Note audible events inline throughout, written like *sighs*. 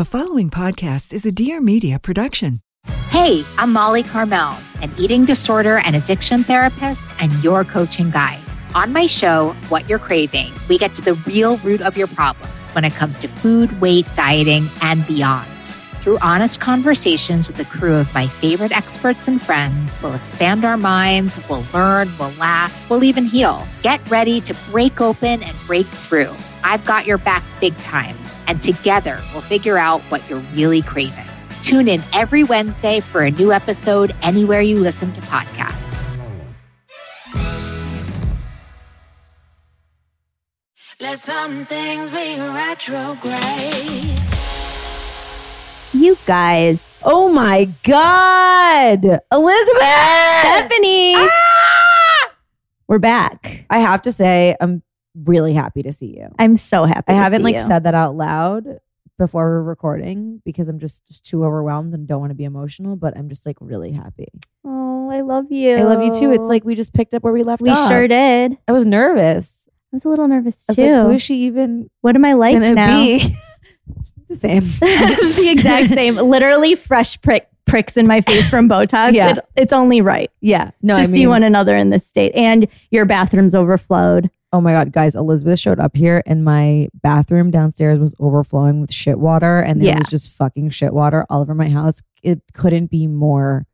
The following podcast is a Dear Media production. Hey, I'm Molly Carmel, an eating disorder and addiction therapist and your coaching guide. On my show, What You're Craving, we get to the real root of your problems when it comes to food, weight, dieting, and beyond. Through honest conversations with a crew of my favorite experts and friends, we'll expand our minds, we'll learn, we'll laugh, we'll even heal. Get ready to break open and break through. I've got your back big time, and together we'll figure out what you're really craving. Tune in every Wednesday for a new episode anywhere you listen to podcasts. Let some things be retrograde. You guys. Oh my God. Elizabeth! Stephanie. Ah! We're back. I have to say, I'm really happy to see you. I'm so happy. I haven't see like you. said that out loud before we're recording because I'm just, just too overwhelmed and don't want to be emotional, but I'm just like really happy. Oh, I love you. I love you too. It's like we just picked up where we left we off. sure did. I was nervous. I was a little nervous too. like, who is she even what am I like now? be? *laughs* the same. *laughs* the exact *laughs* same. Literally fresh prick, pricks in my face from Botox. Yeah. It- it's only right Yeah. No, to I see mean, one another in this state. And your bathroom's overflowed. Oh my God, guys, Elizabeth showed up here and my bathroom downstairs was overflowing with shit water and there Yeah. was just fucking shit water all over my house. It couldn't be more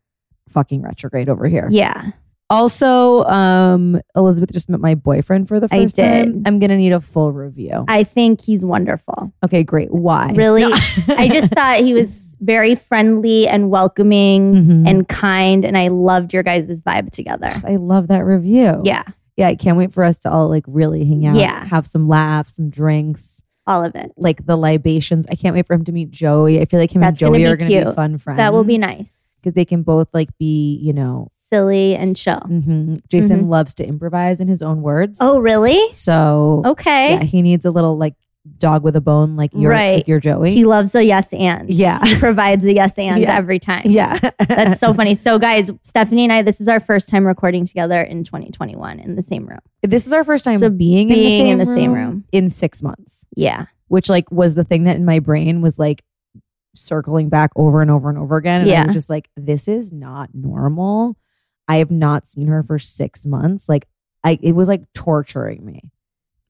fucking retrograde over here. Yeah. Also, um, Elizabeth just met my boyfriend for the first time. I'm gonna need a full review. I think he's wonderful. okay, great. Why? Really? No. *laughs* I just thought he was very friendly and welcoming Mhm. and kind. And I loved your guys' vibe together. I love that review. Yeah. Yeah, I can't wait for us to all like really hang out. Yeah. Have some laughs, some drinks. All of it. Like the libations. I can't wait for him to meet Joey. I feel like him That's and gonna Joey are gonna be fun friends. That will be nice. because they can both like be, you know, Silly and chill. hmm Jason Mhm. loves to improvise in his own words. Oh, really? so Okay. yeah, he needs a little like dog with a bone, like your Right. like your Joey. He loves a yes and. Yeah. He provides a yes and Yeah. every time. yeah, That's so *laughs* funny. So, guys, Stephanie and I, this is our first time recording together in 2021 in the same room. this is our first time So being, being in, in the, the same same room room. in six months, Yeah. which like was the thing that in my brain was like circling back over and over and over again. And I Yeah. was just like, this is not normal. I have not seen her for six months. Like, I it was like torturing me.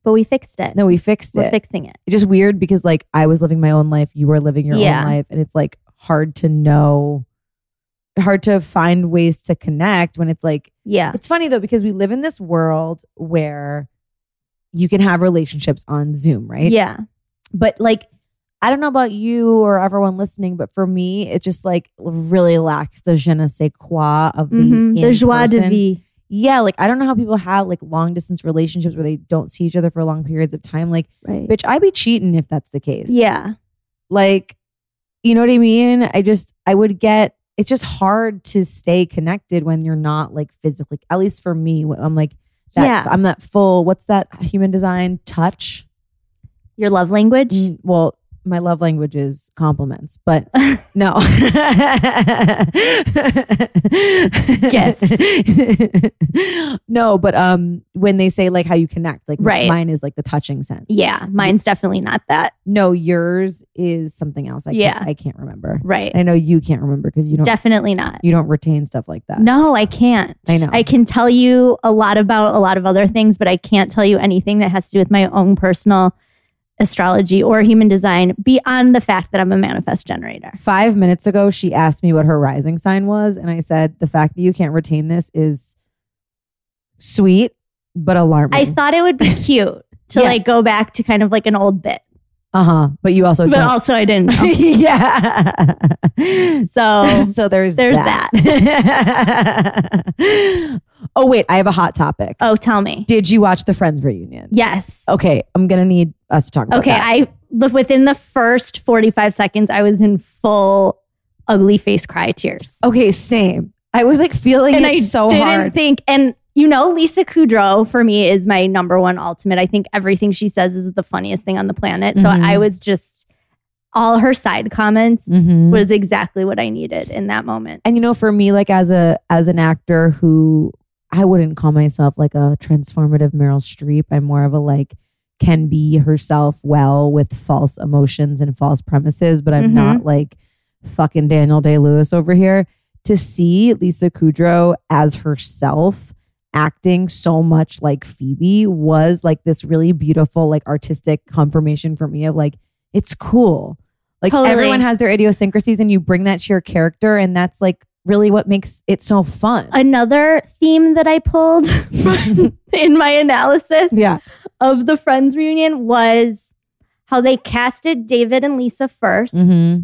But we fixed it. No, we fixed it. We're it. fixing it. it's just weird because like I was living my own life, you were living your Yeah. own life, and it's like hard to know, hard to find ways to connect when it's like Yeah. it's funny though because we live in this world where you can have relationships on Zoom, right? Yeah. But like I don't know about you or everyone listening, but for me, it just like really lacks the je ne sais quoi of the Mhm. The joie de in-person- vivre. Yeah, like I don't know how people have like long distance relationships where they don't see each other for long periods of time. Like, Right. bitch, I'd be cheating if that's the case. Yeah. Like, you know what I mean? I just, I would get, it's just hard to stay connected when you're not like physically, at least for me, I'm like, that, Yeah. I'm that full, what's that human design touch? Your love language? Mm, well, my love language is compliments, but *laughs* no. Gifts. no, but um when they say like how you connect, like Right. mine is like the touching sense. Yeah. Mine's definitely not that. No, yours is something else. I Yeah. can't, I can't remember. Right. I know you can't remember because you don't Definitely not. you don't retain stuff like that. No, I can't. I know. I can tell you a lot about a lot of other things, but I can't tell you anything that has to do with my own personal astrology or human design beyond the fact that I'm a manifest generator. Five minutes ago, she asked me what her rising sign was, and I said the fact that you can't retain this is sweet but alarming. I thought it would be *laughs* cute to Yeah. like go back to kind of like an old bit, uh huh. But you also but don't. also I didn't *laughs* yeah. So *laughs* so there's there's that. Oh wait, I have a hot topic. oh, tell me. Did you watch the Friends reunion? Yes. Okay, I'm gonna need us to talk about Okay, that. I within the first 45 seconds I was in full ugly face cry tears. okay, same. I was like feeling and it I so didn't hard. think and you know Lisa Kudrow for me is my number one ultimate. I think everything she says is the funniest thing on the planet. So Mhm. I was just all her side comments Mhm. was exactly what I needed in that moment. and you know for me like as a as an actor who i wouldn't call myself like a transformative meryl streep i'm more of a like can be herself well with false emotions and false premises, but I'm Mhm. not like fucking Daniel Day Lewis over here. To see Lisa Kudrow as herself acting so much like Phoebe was like this really beautiful, like artistic confirmation for me of like, it's cool. Like Totally. everyone has their idiosyncrasies and you bring that to your character, and that's like really what makes it so fun. Another theme that I pulled *laughs* in my analysis yeah. of the Friends reunion was how they casted David and Lisa 1st Mm-hmm.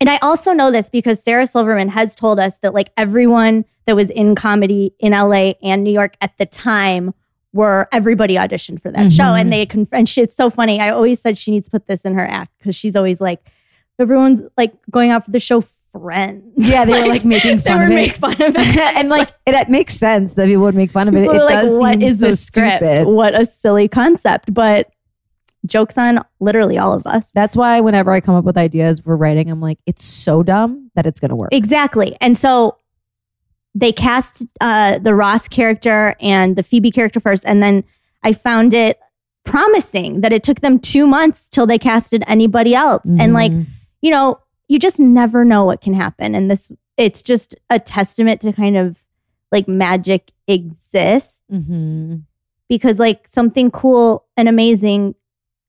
And I also know this because Sarah Silverman has told us that like everyone that was in comedy in LA and New York at the time were everybody auditioned for that show Mhm. and they conf- and she, it's so funny. I always said she needs to put this in her act because she's always like everyone's like going out for the show friends. Yeah, they were *laughs* like making fun of make it. fun of it. and like it, it makes sense that people would make fun of it. People It like, does what is so this script? stupid. What a silly concept. But jokes on literally all of us. That's why whenever I come up with ideas for writing, I'm like, it's so dumb that it's gonna work. Exactly. And so they cast uh, the Ross character and the Phoebe character first. And then I found it promising that it took them two months till they casted anybody else. And like, Mhm. you know, you just never know what can happen. And this, it's just a testament to kind of like magic exists Mhm. because like something cool and amazing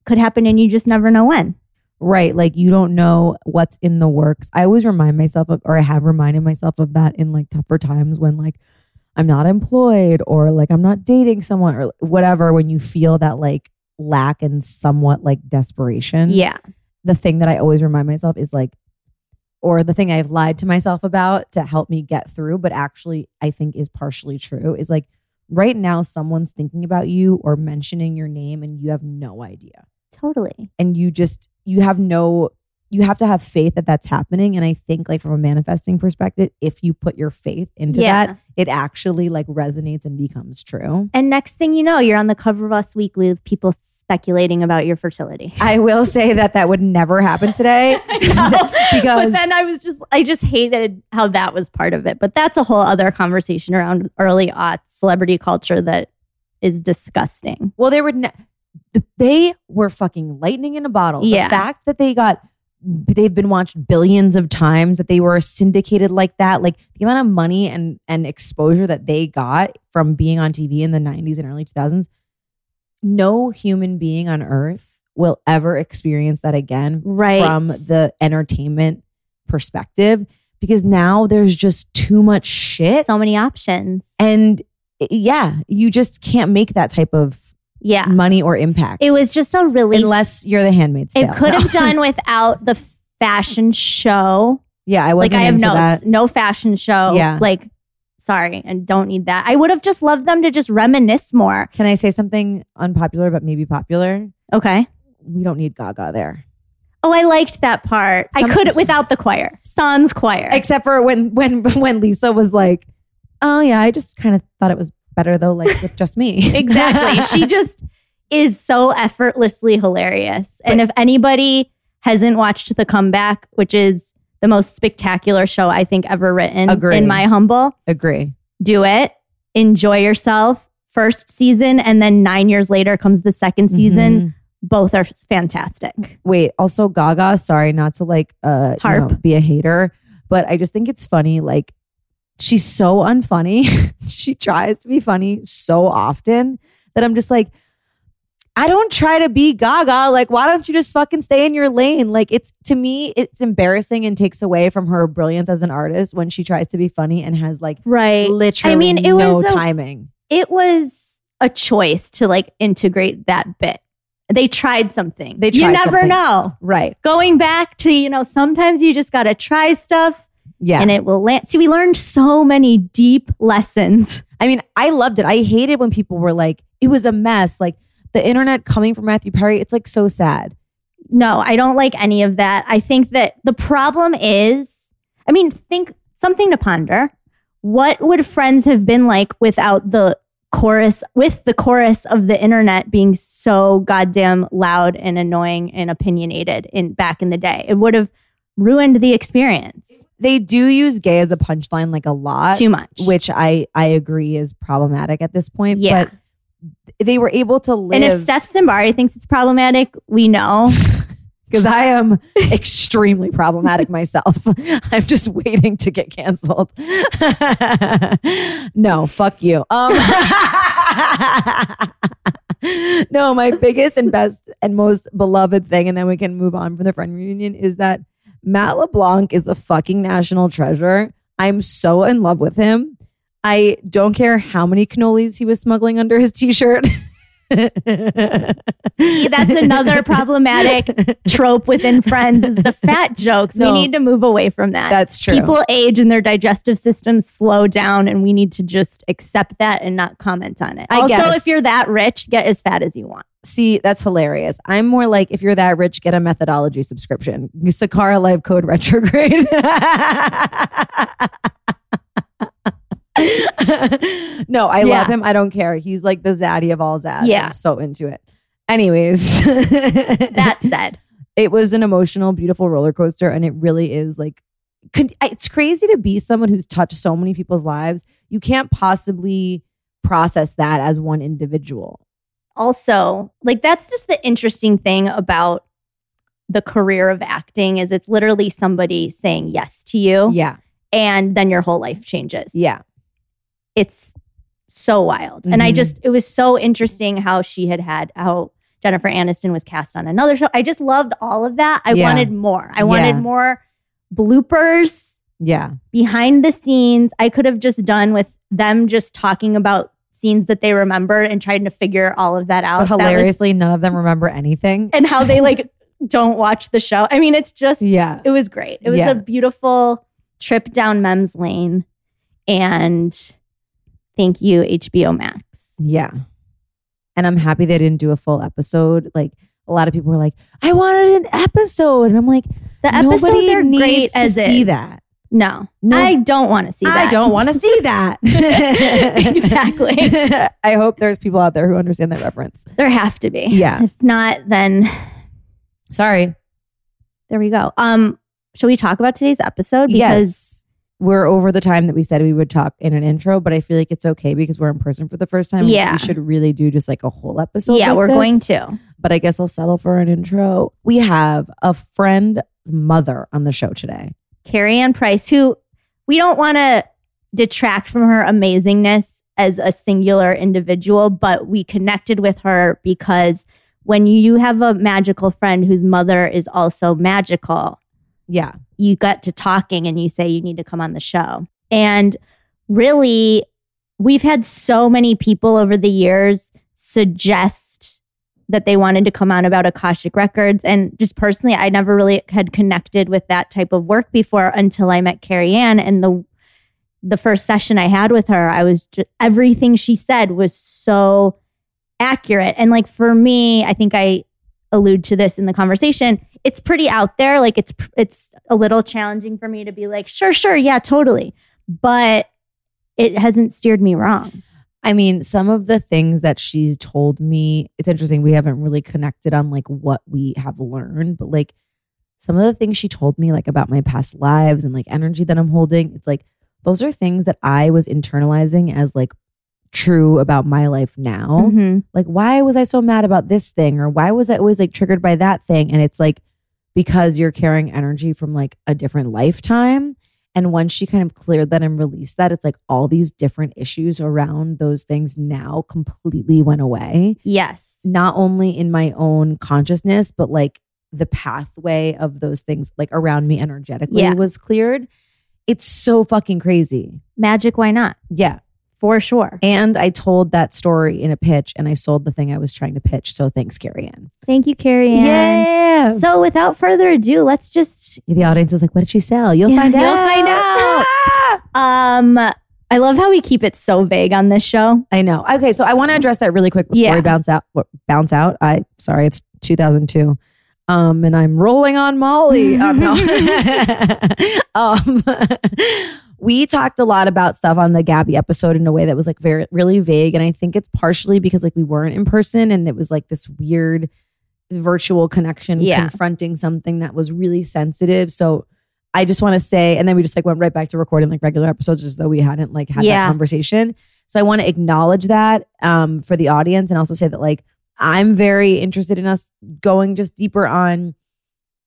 could happen and you just never know when. Right. Like you don't know what's in the works. I always remind myself of, or I have reminded myself of that in like tougher times when like I'm not employed or like I'm not dating someone or whatever, when you feel that like lack and somewhat like desperation. Yeah. The thing that I always remind myself is like, or the thing I've lied to myself about to help me get through, but actually I think is partially true is like right now someone's thinking about you or mentioning your name and you have no idea Totally. and you just you have no you have to have faith that that's happening and i think like from a manifesting perspective if you put your faith into Yeah. that it actually like resonates and becomes true And next thing you know, you're on the cover of Us Weekly with people speculating about your fertility. i will say that that would never happen today *laughs* *laughs* but because then I was just, I just hated how that was part of it. But that's a whole other conversation around early aughts celebrity culture that is disgusting. well they were ne- they were fucking lightning in a bottle Yeah. the fact that they got they've been watched billions of times that they were syndicated like that like the amount of money and and exposure that they got from being on tv in the 90s and early 2000s no human being on earth will ever experience that again Right. from the entertainment perspective because now there's just too much shit So many options. and yeah you just can't make that type of yeah. money or impact It was just a really, unless you're the handmaid's tale it could No. have *laughs* done without the fashion show. yeah i wasn't like I have notes, that no fashion show. Yeah. Like, sorry, and don't need that. I would have just loved them to just reminisce more. can i say something unpopular but maybe popular Okay. we don't need gaga there Oh, I liked that part. I Some- could without the choir, Sans choir. except for when when *laughs* when lisa was like oh yeah i just kind of thought it was better though like with just me *laughs* *laughs* exactly. she just is so effortlessly hilarious. And if anybody hasn't watched The Comeback, which is the most spectacular show I think ever written, Agree. in my humble, agree do it. Enjoy yourself. First season, and then nine years later comes the second season. Mhm. Both are fantastic. wait also gaga sorry not to like uh you Harp. know, be a hater but i just think it's funny like she's so unfunny *laughs* she tries to be funny so often that i'm just like I don't try to be gaga. Like, why don't you just fucking stay in your lane? Like, it's to me, it's embarrassing and takes away from her brilliance as an artist when she tries to be funny and has like Right. literally I mean, it no was a- timing. It was a choice to like integrate that bit. They tried something. They you never something. know. Right. Going back to, you know, sometimes you just got to try stuff Yeah. and it will land. See, we learned so many deep lessons. I mean, I loved it. I hated when people were like, it was a mess. Like the internet coming from Matthew Perry, it's like so sad. No, I don't like any of that. I think that the problem is, I mean, think something to ponder. What would friends have been like without the chorus, with the chorus of the internet being so goddamn loud and annoying and opinionated in back in the day? It would have ruined the experience They do use gay as a punchline like a lot, too much. which I I agree is problematic at this point. Yeah. But they were able to live. And if Steph Simbari thinks it's problematic, we know. *laughs* because I am extremely problematic *laughs* myself. *laughs* I'm just waiting to get canceled. no, fuck you. Um, no, my biggest and best and most beloved thing, and then we can move on from the friend reunion, is that Matt LeBlanc is a fucking national treasure. I'm so in love with him. I don't care how many cannolis he was smuggling under his t-shirt. See, that's another problematic *laughs* trope within friends is the fat jokes. No. We need to move away from that. That's true. People age and their digestive systems slow down, and we need to just accept that and not comment on it. I also, guess. if you're that rich, get as fat as you want. See, that's hilarious. I'm more like if you're that rich, get a methodology subscription. Sakara Life Code *laughs* Retrograde. no, I Yeah. love him. I don't care. He's like the zaddy of all zad. Yeah. I'm so into it. Anyways, *laughs* That said, it was an emotional, beautiful roller coaster, and it really is like it's crazy to be someone who's touched so many people's lives. You can't possibly process that as one individual. Also, like that's just the interesting thing about the career of acting is it's literally somebody saying yes to you, Yeah, and then your whole life changes. yeah, it's so wild. And I Mhm. just, it was so interesting how she had had, how Jennifer Aniston was cast on another show. I just loved all of that. I Yeah. wanted more. I wanted Yeah. more bloopers yeah. behind the scenes. I could have just done with them just talking about scenes that they remember and trying to figure all of that out. But That was- hilariously, none of them remember anything. and how they like *laughs* don't watch the show. I mean, it's just, Yeah. it was great. It was Yeah. a beautiful trip down Mems Lane. And thank you, HBO Max. Yeah. And I'm happy they didn't do a full episode. Like a lot of people were like, I wanted an episode. And I'm like, The episodes are great to as see is. that. No, No. I don't want to see that. I don't want to see that. Exactly. I hope there's people out there who understand that reference. There have to be. Yeah. If not, then Sorry. there we go. Um, shall we talk about today's episode? Because yes. We're over the time that we said we would talk in an intro, but I feel like it's okay because we're in person for the first time. Yeah. We should really do just like a whole episode. yeah, like we're this. going to. but I guess I'll settle for an intro. We have a friend's mother on the show today. Kariann Price, who we don't want to detract from her amazingness as a singular individual, but we connected with her because when you have a magical friend whose mother is also magical, Yeah. you got to talking and you say you need to come on the show. And really, we've had so many people over the years suggest that they wanted to come on about Akashic Records. And just personally, I never really had connected with that type of work before until I met Kariann. And the the first session I had with her, I was just everything she said was so accurate. And like for me, I think I allude to this in the conversation. It's pretty out there. Like it's it's a little challenging for me to be like, sure, sure, yeah, totally. But it hasn't steered me wrong. I mean, some of the things that she's told me, it's interesting. We haven't really connected on like what we have learned, but like some of the things she told me, like about my past lives and like energy that I'm holding, it's like those are things that I was internalizing as like true about my life now. Mhm. Like, why was I so mad about this thing? Or why was I always like triggered by that thing? And it's like because you're carrying energy from like a different lifetime. And once she kind of cleared that and released that, it's like all these different issues around those things now completely went away. Yes. Not only in my own consciousness, but like the pathway of those things like around me energetically Yeah. was cleared. It's so fucking crazy. Magic, why not? Yeah. For sure. And I told that story in a pitch and I sold the thing I was trying to pitch. So thanks, Kariann. Thank you, Kariann. Yeah. So without further ado, let's just the audience is like, what did she sell? You'll Yeah, find out. you'll find out. Ah! *laughs* um I love how we keep it so vague on this show. I know. Okay, so I want to address that really quick before Yeah. we bounce out. Bounce out. I sorry, it's 2002. Um, and I'm rolling on Molly. *laughs* *laughs* Um, no. um, we talked a lot about stuff on the Gabby episode in a way that was like very, really vague, and I think it's partially because like we weren't in person, and it was like this weird virtual connection Yeah. confronting something that was really sensitive. So I just want to say, and then we just like went right back to recording like regular episodes as though we hadn't like had Yeah. that conversation. So I want to acknowledge that um, for the audience and also say that like I'm very interested in us going just deeper on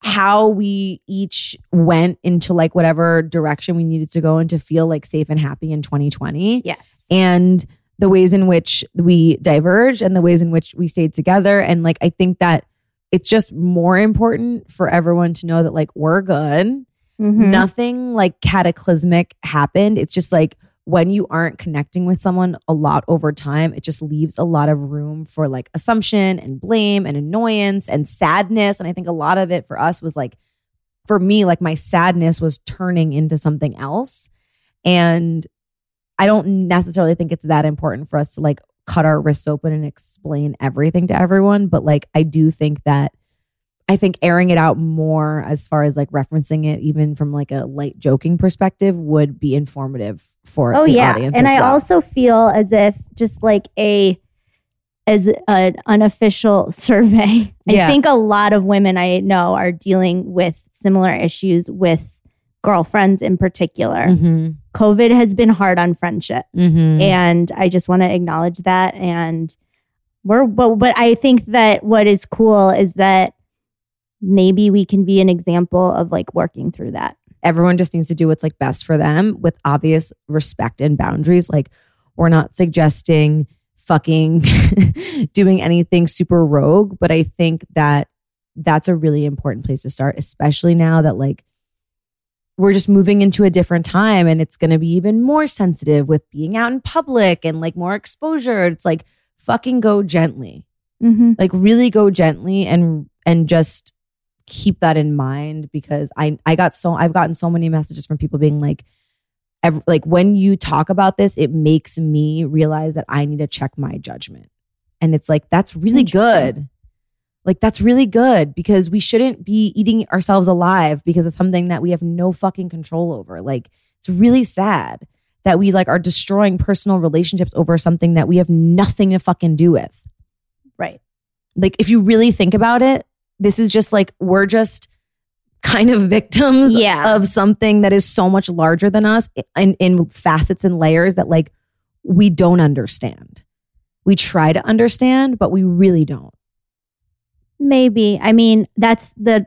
how we each went into like whatever direction we needed to go and to feel like safe and happy in 2020 Yes. and the ways in which we diverged and the ways in which we stayed together. And like, I think that it's just more important for everyone to know that like we're good. Mhm. Nothing like cataclysmic happened. It's just like when you aren't connecting with someone a lot over time, it just leaves a lot of room for like assumption and blame and annoyance and sadness. And I think a lot of it for us was like, for me, like my sadness was turning into something else. And I don't necessarily think it's that important for us to like cut our wrists open and explain everything to everyone. But like, I do think that I think airing it out more as far as like referencing it, even from like a light joking perspective, would be informative for Oh the yeah. audience. And I well. also feel as if just like a as an unofficial *laughs* survey, Yeah. I think a lot of women I know are dealing with similar issues with girlfriends in particular. Mhm. COVID has been hard on friendships. Mhm. And I just want to acknowledge that. And we're, but, but I think that what is cool is that maybe we can be an example of like working through that. everyone just needs to do what's like best for them with obvious respect and boundaries. Like, we're not suggesting fucking *laughs* doing anything super rogue, but I think that that's a really important place to start, especially now that like we're just moving into a different time and it's going to be even more sensitive with being out in public and like more exposure. It's like fucking go gently Mm-hmm. like really go gently and and just keep that in mind because i i got so i've gotten so many messages from people being like ev- like when you talk about this it makes me realize that i need to check my judgment. And it's like that's really good. Like that's really good because we shouldn't be eating ourselves alive because of something that we have no fucking control over. Like it's really sad that we like are destroying personal relationships over something that we have nothing to fucking do with. Right. like if you really think about it this is just like we're just kind of victims Yeah. of something that is so much larger than us in, in facets and layers that like we don't understand we try to understand but we really don't Maybe. I mean, that's the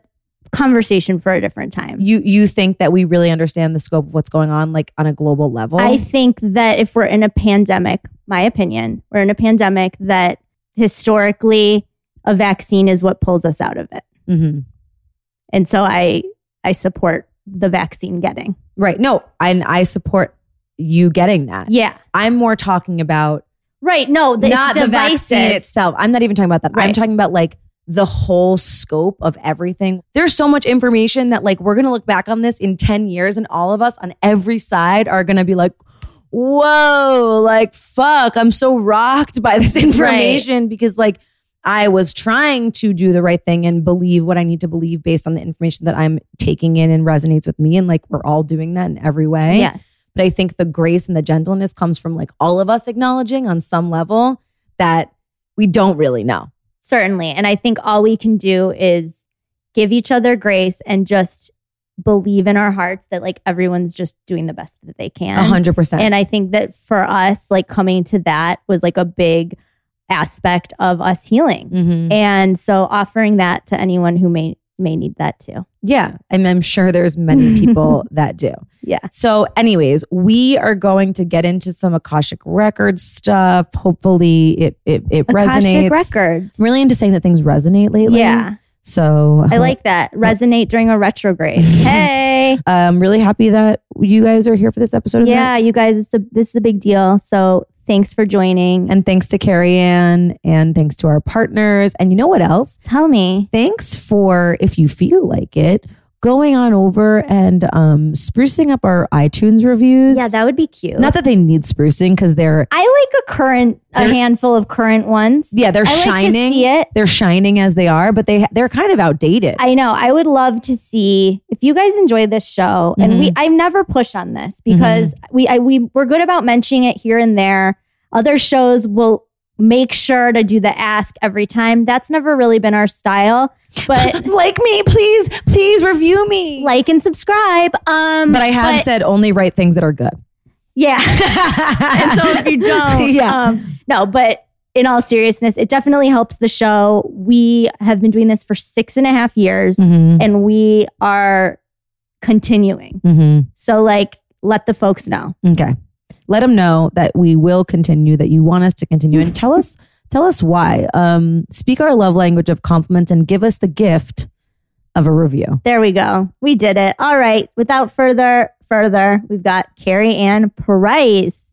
conversation for a different time. you you think that we really understand the scope of what's going on like on a global level I think that if we're in a pandemic, my opinion, we're in a pandemic that historically a vaccine is what pulls us out of it. Mhm. And so I I support the vaccine getting. right no and i support you getting that Yeah. i'm more talking about Right. No, the, not the vaccine itself. I'm not even talking about that. I'm talking about like the whole scope of everything. There's so much information that like we're gonna look back on this in 10 years, and all of us on every side are gonna be like, whoa, like fuck, I'm so rocked by this *laughs* information because like I was trying to do the right thing and believe what I need to believe based on the information that I'm taking in and resonates with me. And like we're all doing that in every way. Yes. But I think the grace and the gentleness comes from like all of us acknowledging on some level that we don't really know. Certainly. And I think all we can do is give each other grace and just believe in our hearts that like everyone's just doing the best that they can. A hundred percent. And I think that for us, like coming to that was like a big aspect of us healing. Mhm. And so offering that to anyone who may may need that too. Yeah. And I'm sure there's many *laughs* people that do. Yeah. So, anyways, we are going to get into some Akashic Records stuff. Hopefully it it, it resonates. Records. I'm really into saying that things resonate lately. Yeah. So I like that. *laughs* Resonate during a retrograde. *laughs* Hey. I'm really happy that you guys are here for this episode. Of yeah, you guys, it's a, this is a big deal. So thanks for joining. And thanks to Kariann and thanks to our partners. And you know what else? tell me. thanks for if you feel like it going on over and um sprucing up our itunes reviews Yeah, that would be cute. not that they need sprucing because they're I like a current, a handful of current ones. yeah they're I like to shining see it. they're shining as they are but they they're kind of outdated I know. I would love to see if you guys enjoy this show, and we I've never pushed on this because we I, we we're good about mentioning it here and there. Other shows will make sure to do the ask every time. That's never really been our style. But *laughs* like me please please review me like and subscribe. Um, but i have said only write things that are good Yeah. *laughs* and so if you don't, *laughs* Yeah. um, no, but in all seriousness, it definitely helps the show. We have been doing this for six and a half years Mhm. and we are continuing. Mhm. So, like, let the folks know. Okay. Let them know that we will continue, that you want us to continue, and tell us tell us why. Um, speak our love language of compliments and give us the gift of a review. There we go. We did it. All right. Without further further, we've got Kariann Price.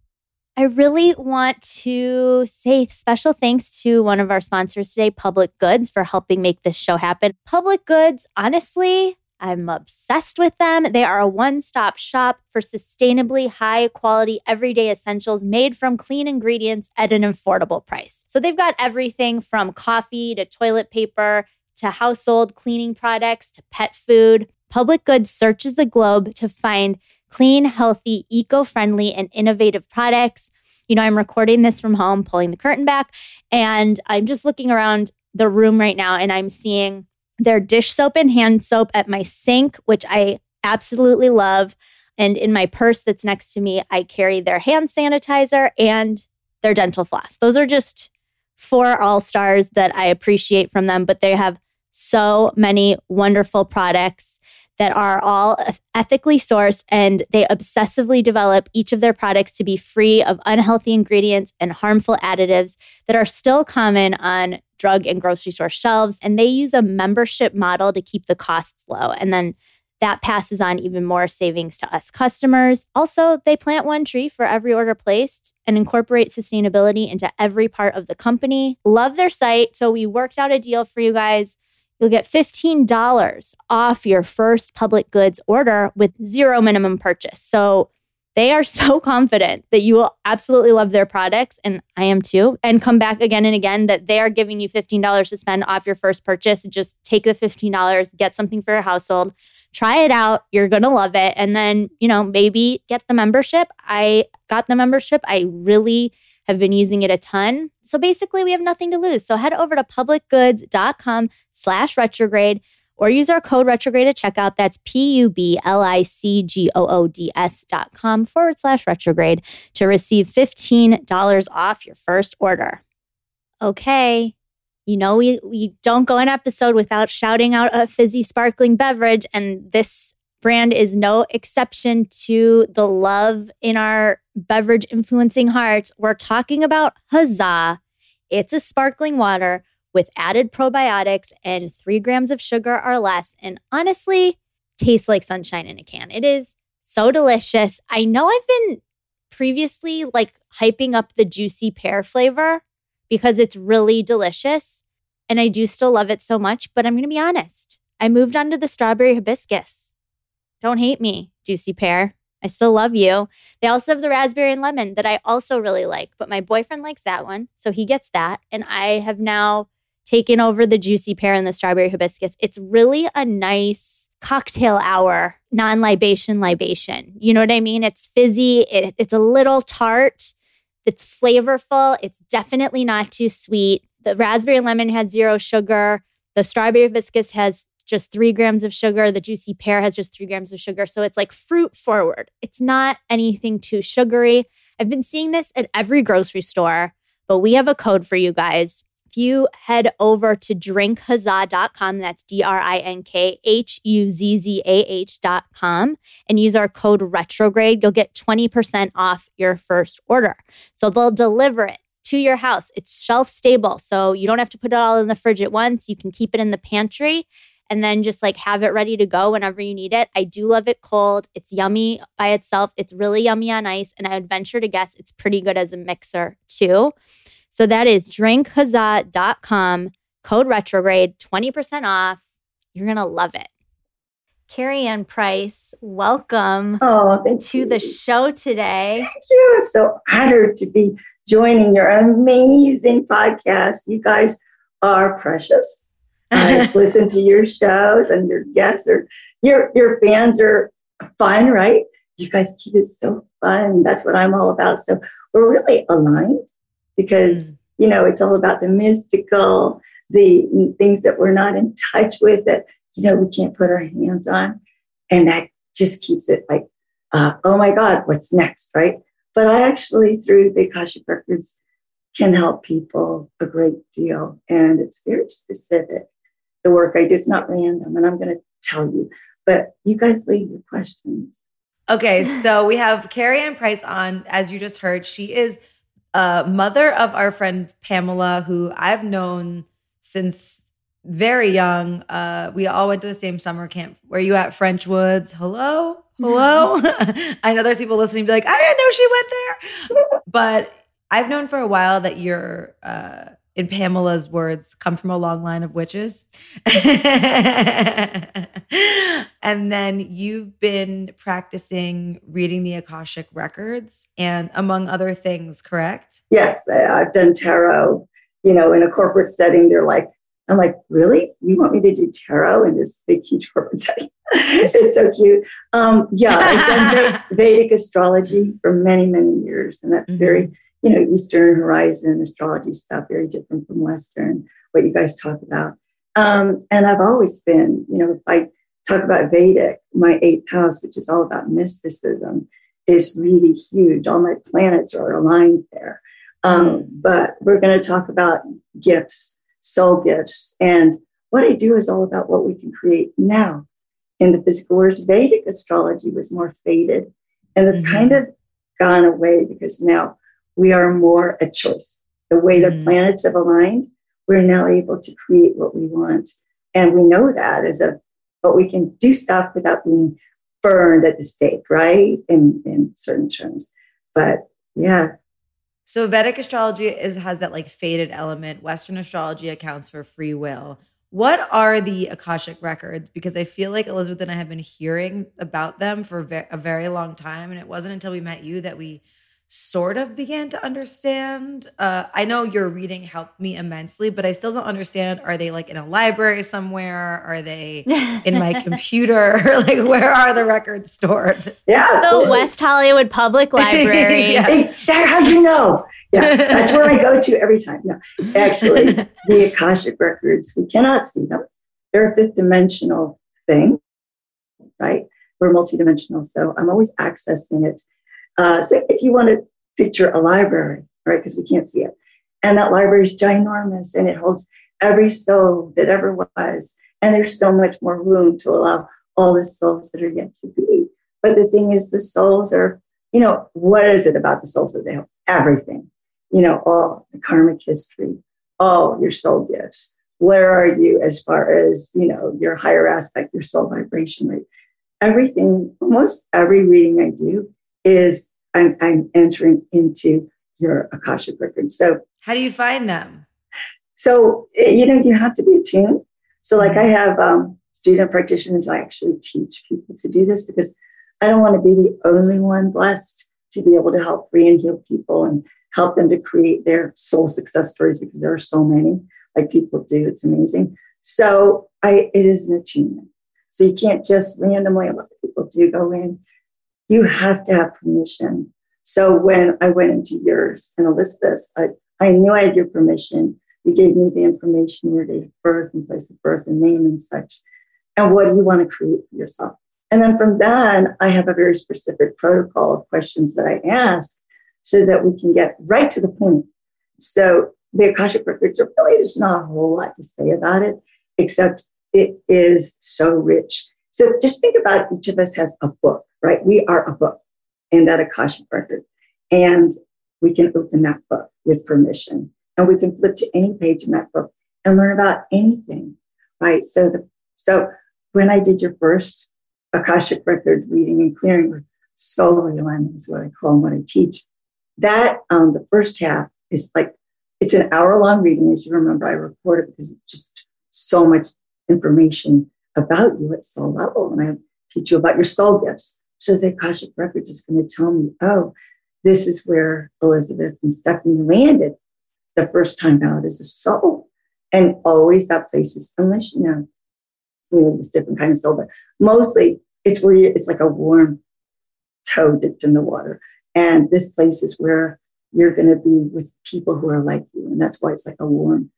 I really want to say special thanks to one of our sponsors today, Public Goods, for helping make this show happen. Public Goods, honestly, I'm obsessed with them. They are a one stop shop for sustainably high quality everyday essentials made from clean ingredients at an affordable price. So they've got everything from coffee to toilet paper to household cleaning products to pet food. Public Goods searches the globe to find clean, healthy, eco friendly, and innovative products. You know, I'm recording this from home, pulling the curtain back, and I'm just looking around the room right now and I'm seeing their dish soap and hand soap at my sink, which I absolutely love. And in my purse that's next to me, I carry their hand sanitizer and their dental floss. Those are just four all stars that I appreciate from them, but they have so many wonderful products that are all ethically sourced and they obsessively develop each of their products to be free of unhealthy ingredients and harmful additives that are still common on drug and grocery store shelves. And they use a membership model to keep the costs low. And then that passes on even more savings to us customers. Also, they plant one tree for every order placed and incorporate sustainability into every part of the company. Love their site. So we worked out a deal for you guys. You'll get $15 off your first public goods order with zero minimum purchase. So they are so *laughs* confident that you will absolutely love their products, and I am too, and come back again and again that they are giving you $15 to spend off your first purchase. Just take the $15, get something for your household, try it out. You're going to love it. And then, you know, maybe get the membership. I got the membership. I really have been using it a ton. So basically, we have nothing to lose. So head over to publicgoods.com slash retrograde or use our code retrograde at checkout. That's P-U-B-L-I-C-G-O-O-D-S dot com forward slash retrograde to receive $15 off your first order. Okay. You know, we, we don't go an episode without shouting out a fizzy sparkling beverage. And this brand is no exception to the love in our beverage influencing hearts. We're talking about Huzzah. It's a sparkling water with added probiotics and three grams of sugar or less. And honestly, tastes like sunshine in a can. It is so delicious. I know I've been previously like hyping up the juicy pear flavor because it's really delicious. And I do still love it so much, but I'm going to be honest. I moved on to the strawberry hibiscus. Don't hate me, juicy pear. I still love you. They also have the raspberry and lemon that I also really like, but my boyfriend likes that one. So he gets that. And I have now taken over the juicy pear and the strawberry hibiscus. It's really a nice cocktail hour, non libation libation. You know what I mean? It's fizzy, it, it's a little tart, it's flavorful, it's definitely not too sweet. The raspberry lemon has zero sugar. The strawberry hibiscus has just three grams of sugar. The juicy pear has just three grams of sugar. So it's like fruit forward. It's not anything too sugary. I've been seeing this at every grocery store, but we have a code for you guys. If you head over to drinkhuzzah.com, that's D R I N K H U Z Z A H.com, and use our code retrograde, you'll get 20% off your first order. So they'll deliver it to your house. It's shelf stable. So you don't have to put it all in the fridge at once. You can keep it in the pantry and then just like have it ready to go whenever you need it. I do love it cold. It's yummy by itself. It's really yummy on ice. And I would venture to guess it's pretty good as a mixer too. So that is drinkhuzzah.com, code retrograde, 20% off. You're going to love it. Kariann Price, welcome Oh, to you. the show today. Thank you. I'm so honored to be joining your amazing podcast. You guys are precious. I've *laughs* listened to your shows and your guests are your your fans are fun, right? You guys keep it so fun. That's what I'm all about. So we're really aligned because you know it's all about the mystical, the things that we're not in touch with that you know we can't put our hands on, and that just keeps it like, uh, oh my God, what's next, right? but I actually, through the Akashic Records, can help people a great deal. And it's very specific. The work I do is not random, and I'm going to tell you. But you guys leave your questions. Okay, so we have Kariann Price on, as you just heard. She is a mother of our friend Pamela, who I've known since very young. Uh, we all went to the same summer camp. Were you at French Woods? Hello? Hello? *laughs* *laughs* I know there's people listening be like, I didn't know she went there. But I've known for a while that you're, uh, in Pamela's words, come from a long line of witches. *laughs* and then you've been practicing reading the Akashic records and among other things, correct? Yes, I've done tarot. You know, in a corporate setting, they're like, I'm like, really? You want me to do tarot in this big, huge corporate *laughs* setting? it's so cute. Um, yeah, I've done *laughs* Vedic astrology for many, many years, and that's mm-hmm. very, you know, Eastern Horizon astrology stuff, very different from Western, what you guys talk about. Um, and I've always been, you know, if I talk about Vedic, my eighth house, which is all about mysticism, is really huge. All my planets are aligned there. Um, mm. But we're going to talk about gifts soul gifts. And what I do is all about what we can create now in the physical. world. Vedic astrology was more faded and it's mm-hmm. kind of gone away because now we are more a choice. The way mm-hmm. the planets have aligned, we're now able to create what we want. And we know that as a, but we can do stuff without being burned at the stake, right? In, in certain terms. But yeah, so Vedic astrology is has that like faded element. Western astrology accounts for free will. What are the Akashic records? Because I feel like Elizabeth and I have been hearing about them for a very long time, and it wasn't until we met you that we sort of began to understand. Uh, I know your reading helped me immensely, but I still don't understand. Are they like in a library somewhere? Are they in my *laughs* computer? *laughs* like, where are the records stored? Yeah, the West Hollywood Public *laughs* Library. yeah. Exactly. How do you know? Yeah, that's where I go to every time. No, actually, the Akashic records we cannot see them. They're a fifth dimensional thing, right? We're multidimensional, so I'm always accessing it uh, so if you want to picture a library, right, because we can't see it, and that library is ginormous and it holds every soul that ever was, and there's so much more room to allow all the souls that are yet to be. But the thing is, the souls are, you know, what is it about the souls that they have? Everything, you know, all the karmic history, all your soul gifts. Where are you as far as, you know, your higher aspect, your soul vibration rate? Everything, almost every reading I do is I'm, I'm entering into your Akashic records. So, how do you find them? So, eh, you know, you have to be attuned. So, like, I have um, student practitioners, I actually teach people to do this because I don't want to be the only one blessed to be able to help free and heal people and help them to create their soul success stories because there are so many like people do. It's amazing. So I it is an attunement. So you can't just randomly, a lot of people do go in you have to have permission. So when I went into yours and Elizabeth's, I, I knew I had your permission. You gave me the information, your date of birth and place of birth and name and such. And what do you want to create for yourself? And then from then, I have a very specific protocol of questions that I ask so that we can get right to the point. So the Akashic Records are really, there's not a whole lot to say about it, except it is so rich. So just think about each of us has a book right? We are a book and that Akashic record. And we can open that book with permission and we can flip to any page in that book and learn about anything, right? So the, so when I did your first Akashic record reading and clearing with solar alignment is what I call them, what I teach. That um, the first half is like it's an hour long reading, as you remember. I record it because it's just so much information about you at soul level, and I teach you about your soul gifts. So the Akashic Record is going to tell me, oh, this is where Elizabeth and Stephanie landed the first time out as a soul. And always that place is, unless you know, you know, this different kind of soul, but mostly it's where you, it's like a warm toe dipped in the water. And this place is where you're going to be with people who are like you. And that's why it's like a warm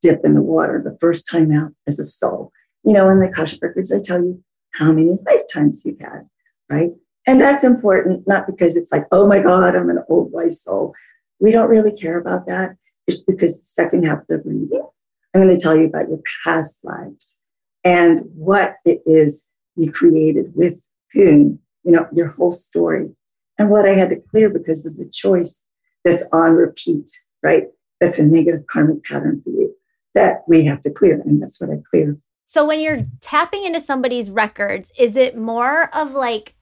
dip in the water the first time out as a soul. You know, in the Akashic Records, I tell you how many lifetimes you've had right? And that's important, not because it's like, oh my God, I'm an old wise soul. We don't really care about that. It's because the second half of the reading, I'm going to tell you about your past lives and what it is you created with whom, you know, your whole story and what I had to clear because of the choice that's on repeat, right? That's a negative karmic pattern for you that we have to clear. And that's what I clear. So when you're tapping into somebody's records, is it more of like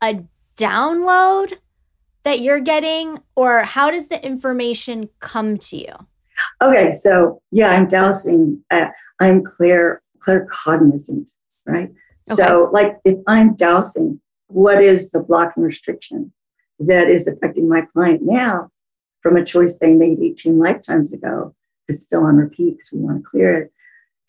a download that you're getting, or how does the information come to you? Okay, so yeah, I'm dowsing. Uh, I'm clear, claircognizant, right? Okay. So, like, if I'm dowsing, what is the blocking restriction that is affecting my client now from a choice they made 18 lifetimes ago? It's still on repeat because we want to clear it.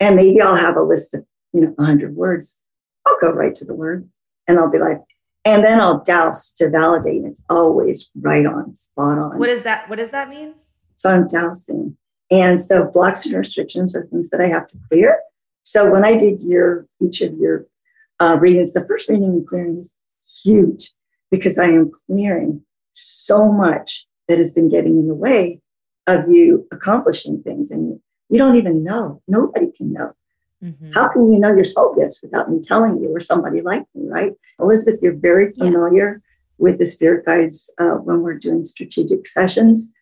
And maybe I'll have a list of, you know, 100 words. I'll go right to the word and I'll be like, and then I'll dowse to validate. And It's always right on, spot on. What does that? What does that mean? So I'm dowsing. and so blocks and restrictions are things that I have to clear. So when I did your each of your uh, readings, the first reading and clearing is huge because I am clearing so much that has been getting in the way of you accomplishing things, and you don't even know. Nobody can know. Mm-hmm. How can you know your soul gifts without me telling you or somebody like me, right? Elizabeth, you're very familiar yeah. with the spirit guides uh, when we're doing strategic sessions.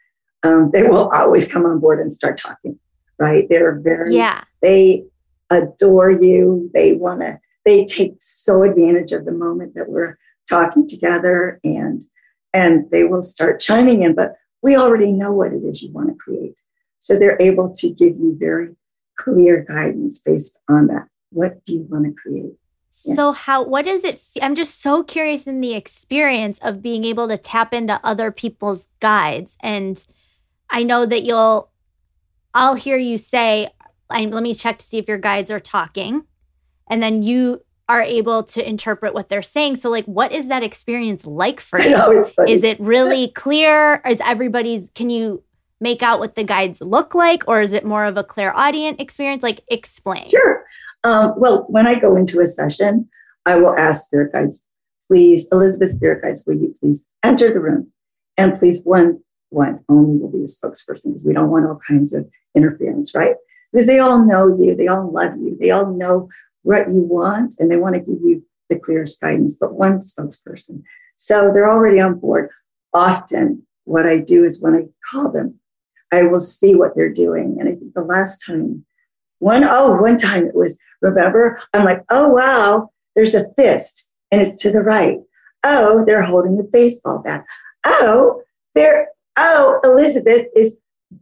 Um, they will always come on board and start talking, right? They're very, yeah. they adore you. They want to, they take so advantage of the moment that we're talking together and, and they will start chiming in, but we already know what it is you want to create. So they're able to give you very clear guidance based on that. What do you want to create? Yeah. So how what does it I'm just so curious in the experience of being able to tap into other people's guides and I know that you'll I'll hear you say let me check to see if your guides are talking and then you are able to interpret what they're saying. So like what is that experience like for you? Know, is it really clear? Is everybody's can you make out what the guides look like, or is it more of a clairaudient experience? Like, explain. Sure. Um, well, when I go into a session, I will ask spirit guides, please, Elizabeth spirit guides, will you please enter the room? And please, one, one only will be the spokesperson because we don't want all kinds of interference, right? Because they all know you, they all love you, they all know what you want, and they want to give you the clearest guidance, but one spokesperson. So they're already on board. Often, what I do is when I call them, I will see what they're doing. And I think the last time, one, oh, one time it was, remember, I'm like, oh, wow, there's a fist and it's to the right. Oh, they're holding the baseball bat. Oh, they're, oh, Elizabeth is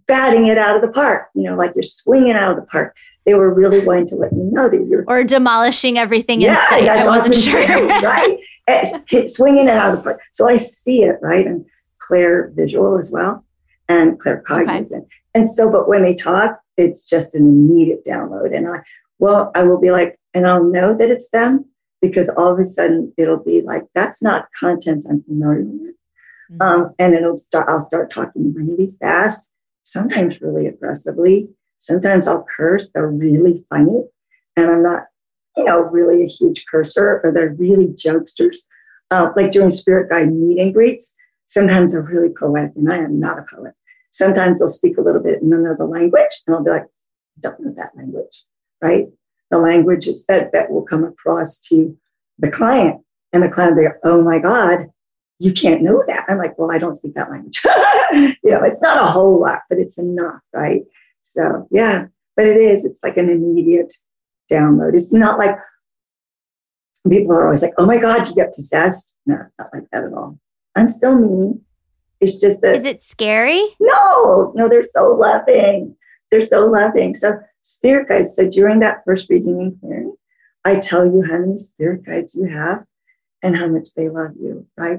batting it out of the park, you know, like you're swinging out of the park. They were really wanting to let me know that you're. Or demolishing everything yeah, in sight. That's I wasn't awesome sure. *laughs* Right? Eh, hit, swinging it out of the park. So I see it, right? And clear visual as well and claircognizant. Okay. And so, but when they talk, it's just an immediate download. And I, well, I will be like, and I'll know that it's them because all of a sudden it'll be like, that's not content I'm familiar with. Mm-hmm. Um, and it'll start, I'll start talking really fast, sometimes really aggressively. Sometimes I'll curse. They're really funny. And I'm not, you know, really a huge cursor or they're really jokesters. Uh, like during spirit guide meet and greets. Sometimes they're really poetic, and I am not a poet. Sometimes they'll speak a little bit in another language, and I'll be like, don't know that language, right? The language is that that will come across to the client, and the client will be, oh my God, you can't know that. I'm like, well, I don't speak that language. *laughs* you know, it's not a whole lot, but it's enough, right? So yeah, but it is. It's like an immediate download. It's not like people are always like, oh my God, you get possessed. No, not like that at all. I'm still me. It's just that. Is it scary? No, no, they're so loving. They're so loving. So, spirit guides. So, during that first reading and clearing, I tell you how many spirit guides you have and how much they love you, right?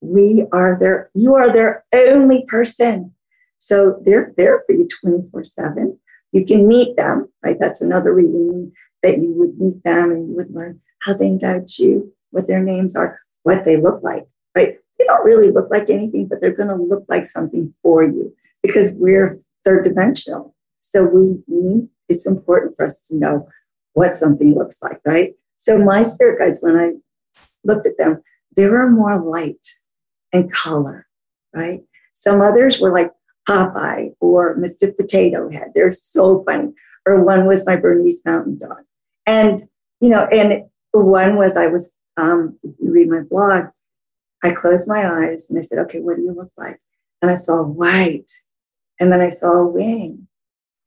We are their, you are their only person. So, they're there for you 24 7. You can meet them, right? That's another reading that you would meet them and you would learn how they guide you, what their names are, what they look like, right? They don't really look like anything, but they're going to look like something for you because we're third dimensional. So we need, it's important for us to know what something looks like, right? So my spirit guides, when I looked at them, they were more light and color, right? Some others were like Popeye or Mr. Potato Head. They're so funny. Or one was my Bernese Mountain Dog. And, you know, and one was I was, um, you read my blog, I closed my eyes and I said, okay, what do you look like? And I saw white. And then I saw a wing.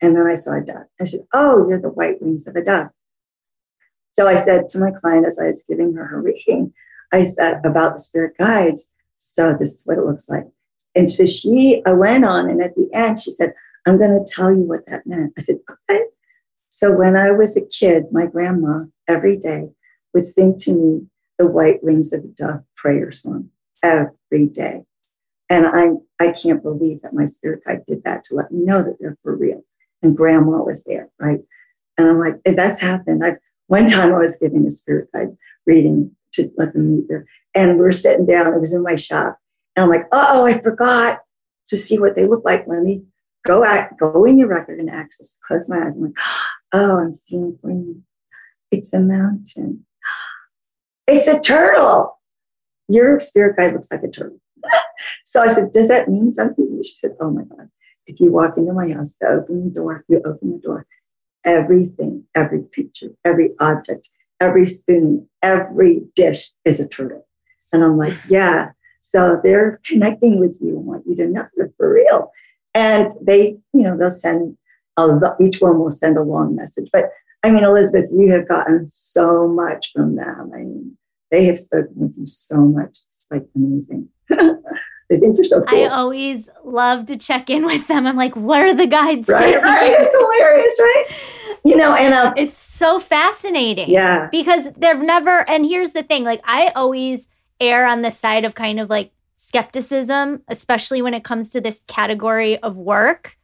And then I saw a dove. I said, oh, you're the white wings of a dove. So I said to my client as I was giving her her reading, I said about the spirit guides. So this is what it looks like. And so she, I went on, and at the end, she said, I'm going to tell you what that meant. I said, okay. So when I was a kid, my grandma every day would sing to me the White Wings of Dove prayer song every day. And I, I can't believe that my spirit guide did that to let me know that they're for real. And grandma was there, right? And I'm like, that's happened. I one time I was giving a spirit guide reading to let them meet there. And we are sitting down, it was in my shop. And I'm like, oh, I forgot to see what they look like. Let me go at go in your record and access. Close my eyes. I'm like, oh, I'm seeing green. It's a mountain. It's a turtle. Your spirit guide looks like a turtle. *laughs* so I said, Does that mean something to you? She said, Oh my God. If you walk into my house, the door, you open the door, everything, every picture, every object, every spoon, every dish is a turtle. And I'm like, *laughs* Yeah. So they're connecting with you and want you to know they're for real. And they, you know, they'll send, each one will send a long message. But I mean, Elizabeth, you have gotten so much from them. I mean, they have spoken with you so much. It's like amazing. *laughs* they think you're so cool. I always love to check in with them. I'm like, what are the guides right, saying? Right, *laughs* it's hilarious, right? You know, and um, it's so fascinating. Yeah, because they've never. And here's the thing: like, I always err on the side of kind of like skepticism, especially when it comes to this category of work.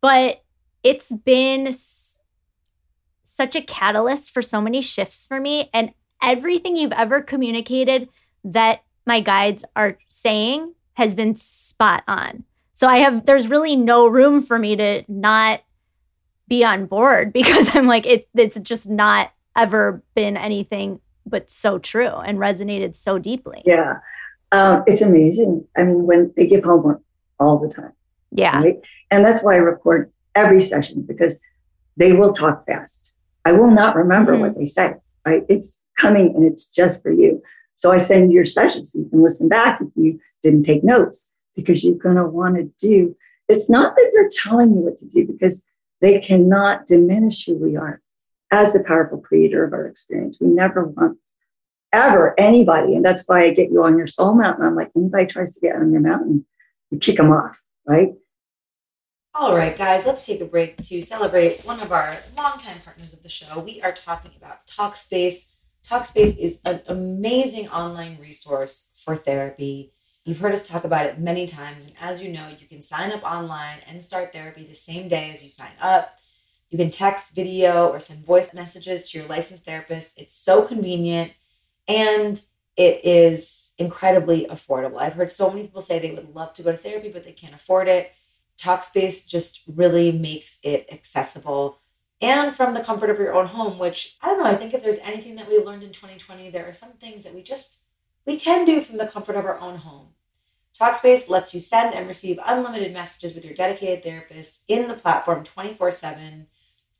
But it's been s- such a catalyst for so many shifts for me. And everything you've ever communicated that my guides are saying has been spot on. So I have, there's really no room for me to not be on board *laughs* because I'm like, it, it's just not ever been anything but so true and resonated so deeply. Yeah. Um, it's amazing. I mean, when they give homework all the time. Yeah. Right? And that's why I record every session because they will talk fast. I will not remember mm-hmm. what they say, right? It's coming and it's just for you. So I send your sessions. so you can listen back if you didn't take notes because you're going to want to do. It's not that they're telling you what to do because they cannot diminish who we are as the powerful creator of our experience. We never want ever anybody, and that's why I get you on your soul mountain. I'm like, anybody tries to get on your mountain, you kick them off, right? All right, guys, let's take a break to celebrate one of our longtime partners of the show. We are talking about Talkspace. Talkspace is an amazing online resource for therapy. You've heard us talk about it many times. And as you know, you can sign up online and start therapy the same day as you sign up. You can text, video, or send voice messages to your licensed therapist. It's so convenient and it is incredibly affordable. I've heard so many people say they would love to go to therapy, but they can't afford it. Talkspace just really makes it accessible and from the comfort of your own home, which I don't know, I think if there's anything that we learned in 2020, there are some things that we just we can do from the comfort of our own home. Talkspace lets you send and receive unlimited messages with your dedicated therapist in the platform 24/7.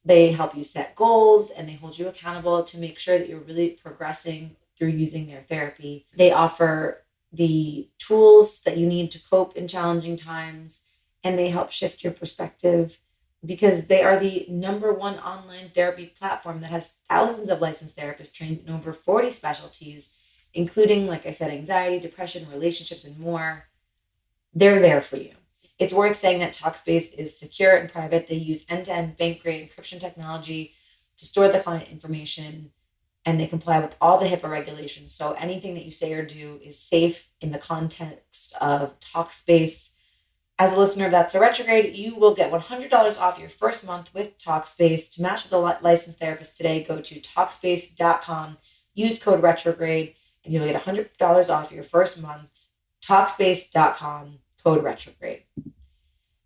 They help you set goals and they hold you accountable to make sure that you're really progressing through using their therapy. They offer the tools that you need to cope in challenging times and they help shift your perspective because they are the number one online therapy platform that has thousands of licensed therapists trained in over 40 specialties, including, like I said, anxiety, depression, relationships, and more. They're there for you. It's worth saying that Talkspace is secure and private. They use end to end bank grade encryption technology to store the client information and they comply with all the HIPAA regulations. So anything that you say or do is safe in the context of Talkspace as a listener of That's So Retrograde, you will get $100 off your first month with Talkspace. To match with a licensed therapist today, go to Talkspace.com, use code retrograde, and you'll get $100 off your first month. Talkspace.com, code retrograde.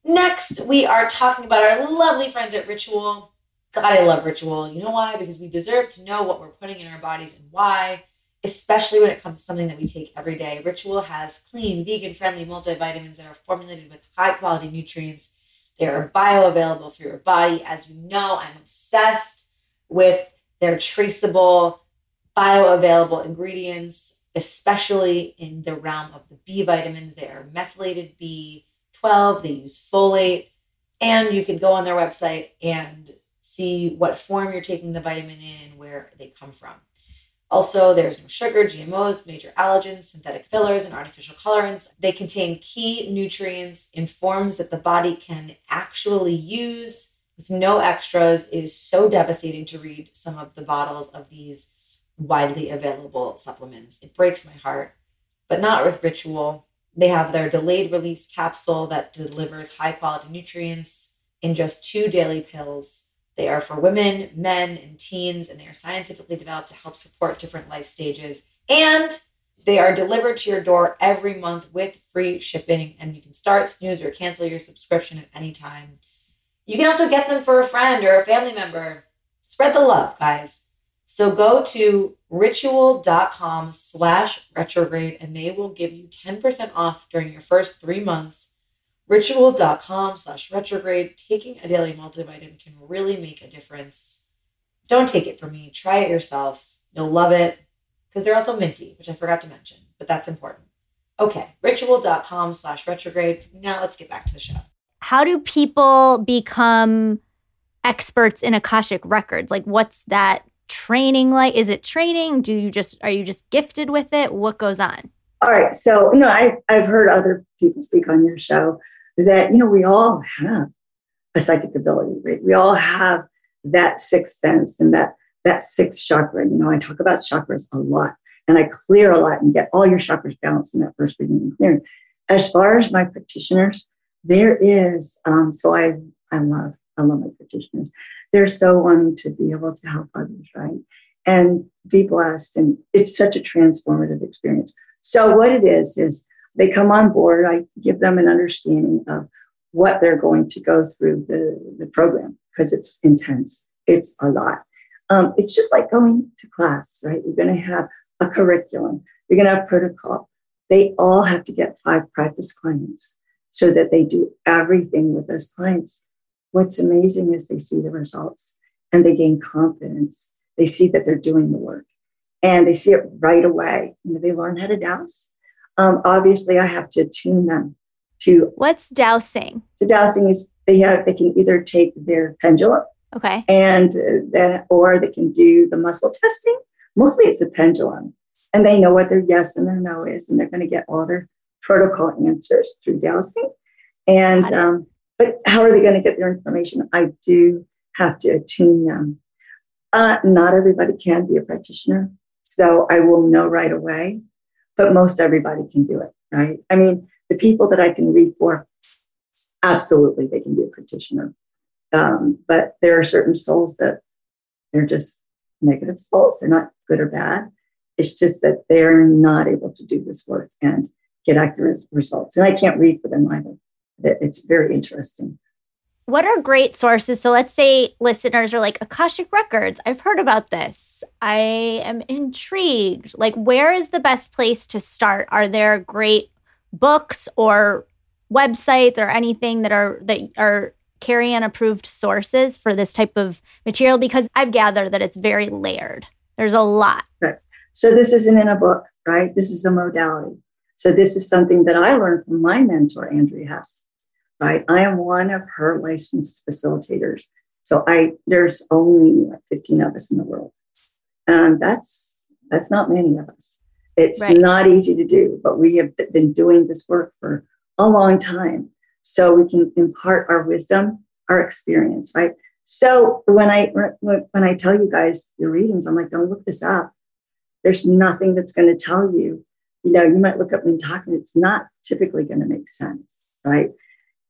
Next, we are talking about our lovely friends at Ritual. God, I love Ritual. You know why? Because we deserve to know what we're putting in our bodies and why especially when it comes to something that we take every day. Ritual has clean, vegan friendly multivitamins that are formulated with high quality nutrients. They are bioavailable for your body. As you know, I'm obsessed with their traceable, bioavailable ingredients, especially in the realm of the B vitamins. They are methylated B12, they use folate, and you can go on their website and see what form you're taking the vitamin in and where they come from. Also, there's no sugar, GMOs, major allergens, synthetic fillers, and artificial colorants. They contain key nutrients in forms that the body can actually use with no extras. It is so devastating to read some of the bottles of these widely available supplements. It breaks my heart, but not with Ritual. They have their delayed release capsule that delivers high quality nutrients in just two daily pills. They are for women, men, and teens, and they are scientifically developed to help support different life stages. And they are delivered to your door every month with free shipping, and you can start, snooze, or cancel your subscription at any time. You can also get them for a friend or a family member. Spread the love, guys. So go to ritual.com slash retrograde and they will give you 10% off during your first three months ritual.com slash retrograde. Taking a daily multivitamin can really make a difference. Don't take it from me. Try it yourself. You'll love it because they're also minty, which I forgot to mention, but that's important. Okay, ritual.com slash retrograde. Now let's get back to the show. How do people become experts in Akashic records? Like, what's that training like? Is it training? Do you just, are you just gifted with it? What goes on? All right. So, you know, I, I've heard other people speak on your show that, you know, we all have a psychic ability, right? We all have that sixth sense and that that sixth chakra. You know, I talk about chakras a lot and I clear a lot and get all your chakras balanced in that first reading and clearing. As far as my practitioners, there is, um, so I, I love, I love my practitioners. They're so wanting to be able to help others, right? And be blessed. And it's such a transformative experience. So what it is, is they come on board, I give them an understanding of what they're going to go through the, the program because it's intense. It's a lot. Um, it's just like going to class, right? You're going to have a curriculum. You're going to have protocol. They all have to get five practice clients so that they do everything with those clients. What's amazing is they see the results and they gain confidence. They see that they're doing the work and they see it right away. You know, they learn how to dowse um, obviously I have to tune them to what's dowsing. So dowsing is they have they can either take their pendulum, okay, and uh, then or they can do the muscle testing. Mostly it's a pendulum, and they know what their yes and their no is, and they're going to get all their protocol answers through dowsing. And um, but how are they going to get their information? I do have to attune them. Uh, not everybody can be a practitioner, so I will know right away but most everybody can do it, right? I mean, the people that I can read for, absolutely, they can be a practitioner. Um, but there are certain souls that they're just negative souls. They're not good or bad. It's just that they're not able to do this work and get accurate results. And I can't read for them either. It's very interesting. What are great sources? So let's say listeners are like Akashic Records. I've heard about this. I am intrigued. Like, where is the best place to start? Are there great books or websites or anything that are that are Kariann approved sources for this type of material? Because I've gathered that it's very layered. There's a lot. Right. So this isn't in a book, right? This is a modality. So this is something that I learned from my mentor, Andrea Hess right? I am one of her licensed facilitators. So I there's only 15 of us in the world. And that's that's not many of us. It's right. not easy to do, but we have been doing this work for a long time. So we can impart our wisdom, our experience, right? So when I when I tell you guys your readings, I'm like, don't look this up. There's nothing that's going to tell you. You know, you might look up and talk, and it's not typically going to make sense, right?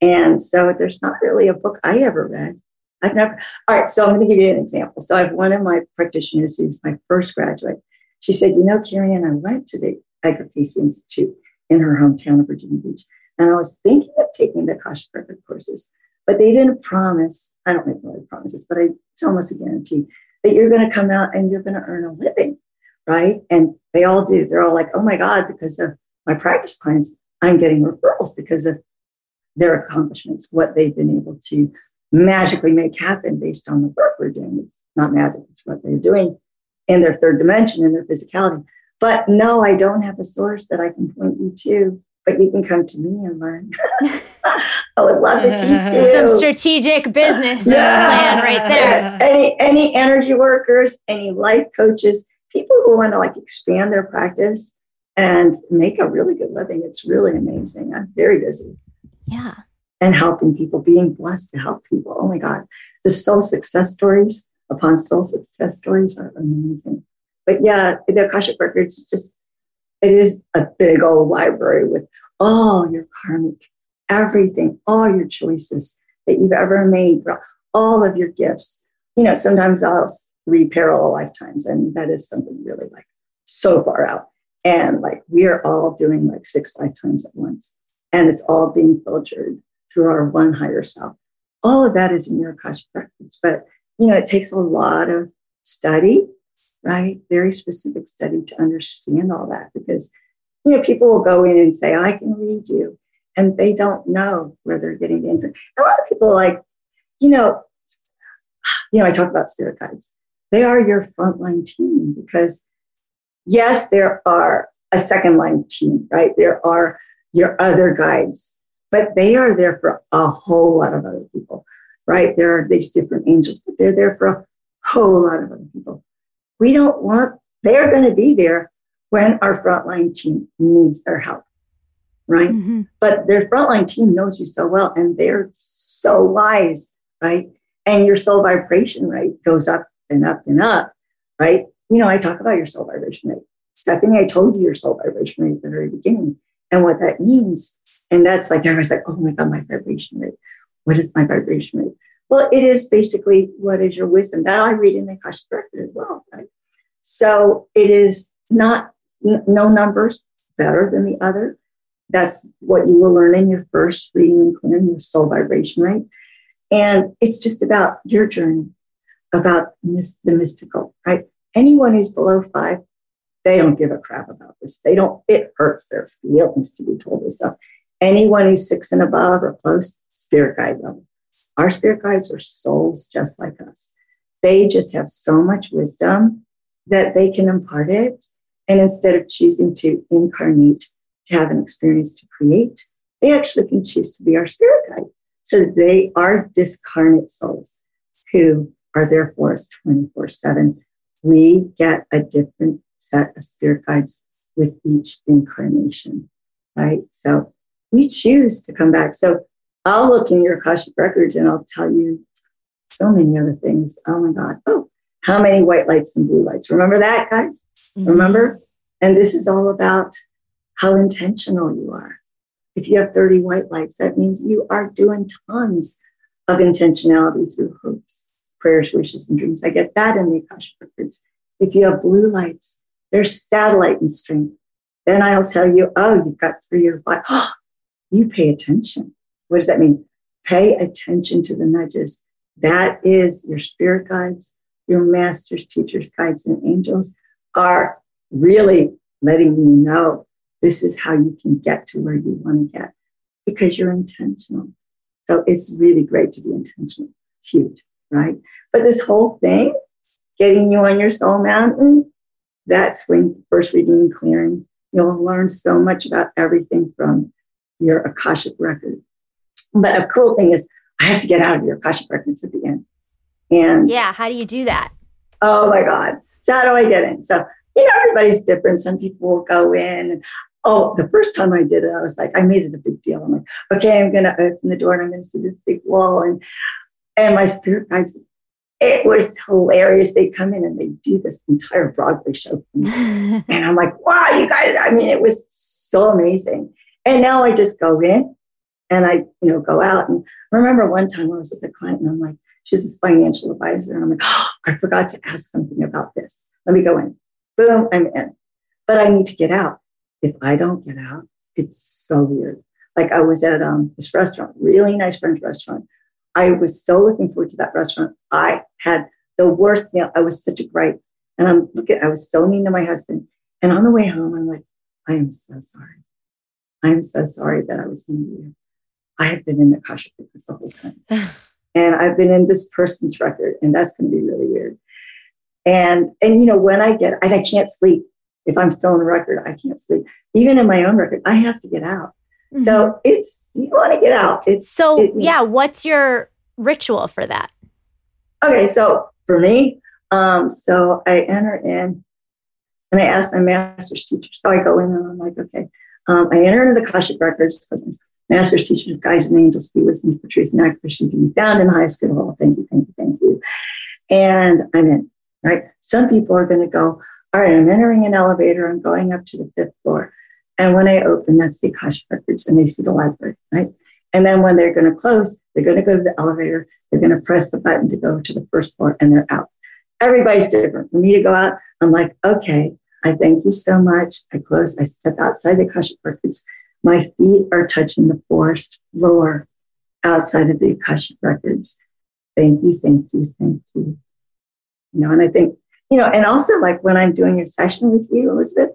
And so there's not really a book I ever read. I've never, all right, so I'm going to give you an example. So I have one of my practitioners who's my first graduate. She said, You know, Kariann, I went to the Cayce Institute in her hometown of Virginia Beach, and I was thinking of taking the Akashic courses, but they didn't promise, I don't make really promises, but I, it's almost a guarantee that you're going to come out and you're going to earn a living, right? And they all do. They're all like, oh my God, because of my practice clients, I'm getting referrals because of their accomplishments, what they've been able to magically make happen based on the work we're doing. It's not magic, it's what they're doing in their third dimension, in their physicality. But no, I don't have a source that I can point you to, but you can come to me and learn. *laughs* I would love to teach *laughs* you. Some strategic business Yeah. plan right there. Any any energy workers, any life coaches, people who want to like expand their practice and make a really good living. It's really amazing. I'm very busy Yeah. and helping people, being blessed to help people. Oh my God. The soul success stories upon soul success stories are amazing. But yeah, the Akashic Records just, it is a big old library with all your karmic, everything, all your choices that you've ever made, all of your gifts. You know, sometimes I'll read parallel lifetimes, and that is something really like so far out. And like we are all doing like six lifetimes at once, and it's all being filtered through our one higher self. All of that is in your Akashic records, but you know, it takes a lot of study, right? Very specific study to understand all that because you know people will go in and say, "I can read you," and they don't know where they're getting the info. A lot of people like, you know, *sighs* you know, I talk about spirit guides. They are your frontline team because yes, there are a second line team, right? There are your other guides, but they are there for a whole lot of other people, right? There are these different angels, but they're there for a whole lot of other people. We don't want, they're going to be there when our frontline team needs their help, right? Mhm. But their frontline team knows you so well and they're so wise, right? And your soul vibration rate goes up and up and up, right? You know, I talk about your soul vibration rate. Stephanie, I I told you your soul vibration rate at the very beginning and what that means. And that's like, everyone's like, oh my God, my vibration rate. What is my vibration rate? Well, it is basically what is your wisdom. That I read in the Akashic record as well, right? So it is not n- no numbers better than the other. That's what you will learn in your first reading and clearing your soul vibration rate. And it's just about your journey, about the mystical, right? Anyone who's below five, they don't give a crap about this. They don't, it hurts their feelings to be told this stuff. Anyone who's six and above or close, spirit guide level. Our spirit guides are souls just like us. They just have so much wisdom that they can impart it. And instead of choosing to incarnate to have an experience to create, they actually can choose to be our spirit guide. So they are discarnate souls who are there for us 24 7. We get a different set of spirit guides with each incarnation, right? So we choose to come back. So I'll look in your Akashic records and I'll tell you so many other things. Oh my God. Oh, how many white lights and blue lights? Remember that, guys? Mm-hmm. Remember? And this is all about how intentional you are. If you have 30 white lights, that means you are doing tons of intentionality through hopes, prayers, wishes, and dreams. I get that in the Akashic records. If you have blue lights, there's satellite and strength. Then I'll tell you, oh, you've got three or five. you pay attention. What does that mean? Pay attention to the nudges. That is your spirit guides, your masters, teachers, guides, and angels are really letting you know this is how you can get to where you want to get because you're intentional. So it's really great to be intentional. It's huge, right? But this whole thing, getting you on your soul mountain, that's when first reading and clearing, you'll learn so much about everything from your Akashic record. But a cool thing is, I have to get out of your Akashic records at the end. And Yeah. How do you do that? oh my God. So how do I get in? So, you know, everybody's different. Some people will go in. And, oh, the first time I did it, I was like, I made it a big deal. I'm like, okay, I'm going to open the door and I'm to see this big wall. And, and my spirit guides, it was hilarious. They come in and they do this entire Broadway show. for me. *laughs* And I'm like, wow, you guys, I mean, it was so amazing. And now I just go in and I, you know, go out. And I remember one time I was with a client and I'm like, she's this financial advisor. And I'm like, oh, I forgot to ask something about this. Let me go in. Boom, I'm in. But I need to get out. If I don't get out, it's so weird. Like I was at um, this restaurant, really nice French restaurant. I was so looking forward to that restaurant. I had the worst meal. I was such a gripe. And I'm looking, I was so mean to my husband. And on the way home, I'm like, I am so sorry. I am so sorry that I was mean to you. I have been in the Akashic records the whole time. *laughs* and I've been in this person's record, and that's going to be really weird. And and you know, when I get I can't sleep. If I'm still in the record, I can't sleep. Even in my own record, I have to get out. Mm-hmm. So it's you want to get out. It's So, it- yeah, what's your ritual for that? Okay, so for me, um, so I enter in and I ask my master's teacher. So I go in and I'm like, okay, um, I enter into the Akashic Records master's teacher's guides and angels be with me for truth and accuracy to be found in the highest good of all. Thank you, thank you, thank you. And I'm in, right? Some people are going to go, all right, I'm entering an elevator. I'm going up to the fifth floor. And when I open, that's the Akashic Records and they see the library, right? And then when they're going to close, they're going to go to the elevator. They're going to press the button to go to the first floor and they're out. Everybody's different. For me to go out, I'm like, okay, I thank you so much. I close, I step outside the Akashic Records. My feet are touching the forest floor outside of the Akashic Records. Thank you, thank you, thank you. You know, and I think, you know, and also like when I'm doing a session with you, Elizabeth,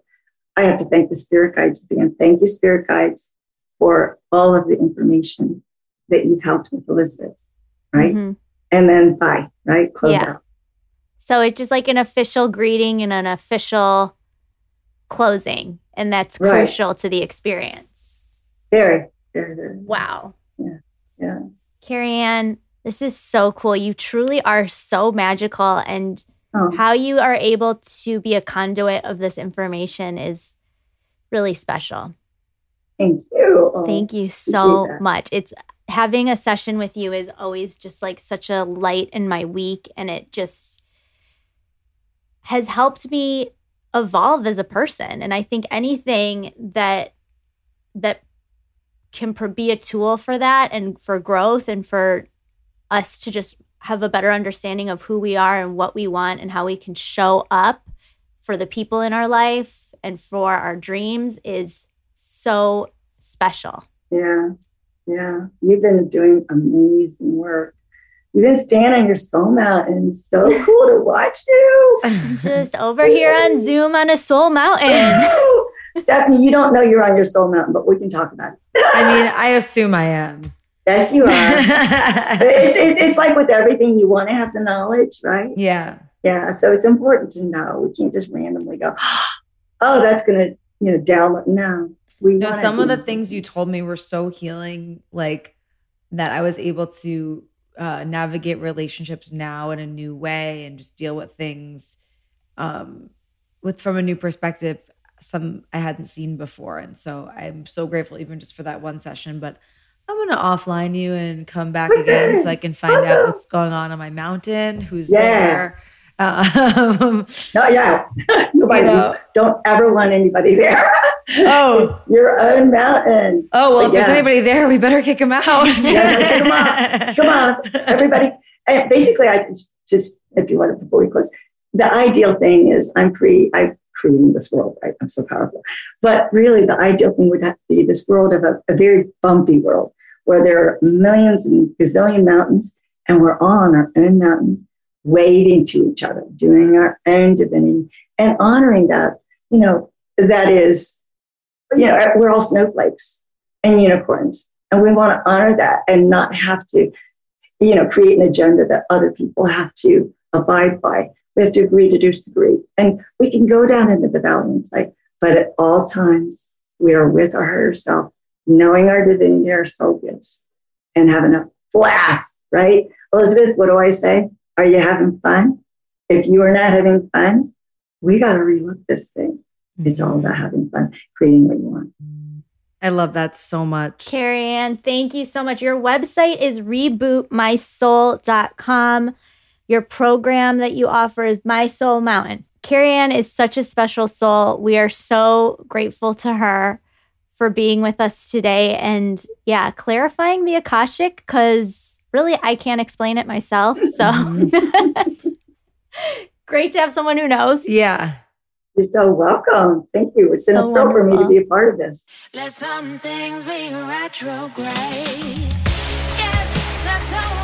I have to thank the spirit guides again. Thank you, spirit guides, for all of the information that you've helped with Elizabeth, right? Mhm. And then bye, right? Close Yeah. out. So it's just like an official greeting and an official closing. And that's Right. crucial to the experience. Very, very, very. Wow. Yeah. Kariann, this is so cool. You truly are so magical. And Oh, how you are able to be a conduit of this information is really special. thank you. Oh, Thank you so much. It's having a session with you is always just like such a light in my week and it just has helped me evolve as a person and I think anything that that can be a tool for that and for growth and for us to just have a better understanding of who we are and what we want and how we can show up for the people in our life and for our dreams is so special. Yeah, yeah. You've been doing amazing work. You've been standing on your soul mountain. It's so *laughs* cool to watch you. Just over here on Zoom on a soul mountain. Stephanie, you don't know you're on your soul mountain, but we can talk about it. I mean, I assume I am. Yes, you are. *laughs* it's, it's, it's like with everything, you want to have the knowledge, right? yeah. Yeah. So it's important to know. We can't just randomly go, *gasps* oh, that's going to, you know, download. No. We No, wanna some of the things you told me were so healing, like that I was able to uh, navigate relationships now in a new way and just deal with things um, with from a new perspective. Some I hadn't seen before, and so I'm so grateful even just for that one session. But I'm gonna offline you and come back again so I can find out what's going on on my mountain, who's Yeah. there. Um, *laughs* No, yeah. *laughs* Nobody, You know. don't ever want anybody there. oh, *laughs* Your own mountain. oh well, if there's anybody there, we better kick him out. Yeah, no, out. Come on, everybody. And basically, I just, just if you want to before we close, the ideal thing is I'm pre I'm creating this world. Right? I'm so powerful, but really the ideal thing would have to be this world of a, a very bumpy world where there are millions and gazillion mountains, and we're all on our own mountain, waving to each other, doing our own divinity, and honoring that. You know, that is, you know, we're all snowflakes and unicorns. And we want to honor that and not have to, you know, create an agenda that other people have to abide by. We have to agree to disagree. And we can go down into the valley and play, but at all times, we are with our higher self, knowing our divinity, our soul gifts, and having a blast, right? Elizabeth, what do I say? Are you having fun? If you are not having fun, we got to relook this thing. It's all about having fun, creating what you want. I love that so much. Kariann, thank you so much. Your website is rebootmysoul.com. Your program that you offer is My Soul Mountain. Kariann is such a special soul. We are so grateful to her for being with us today and, yeah, clarifying the Akashic because really I can't explain it myself. *laughs* So *laughs* great to have someone who knows. Yeah. You're so welcome. Thank you. It's been So a thrill for me to be a part of this. Let some things be retrograde. Yes, let some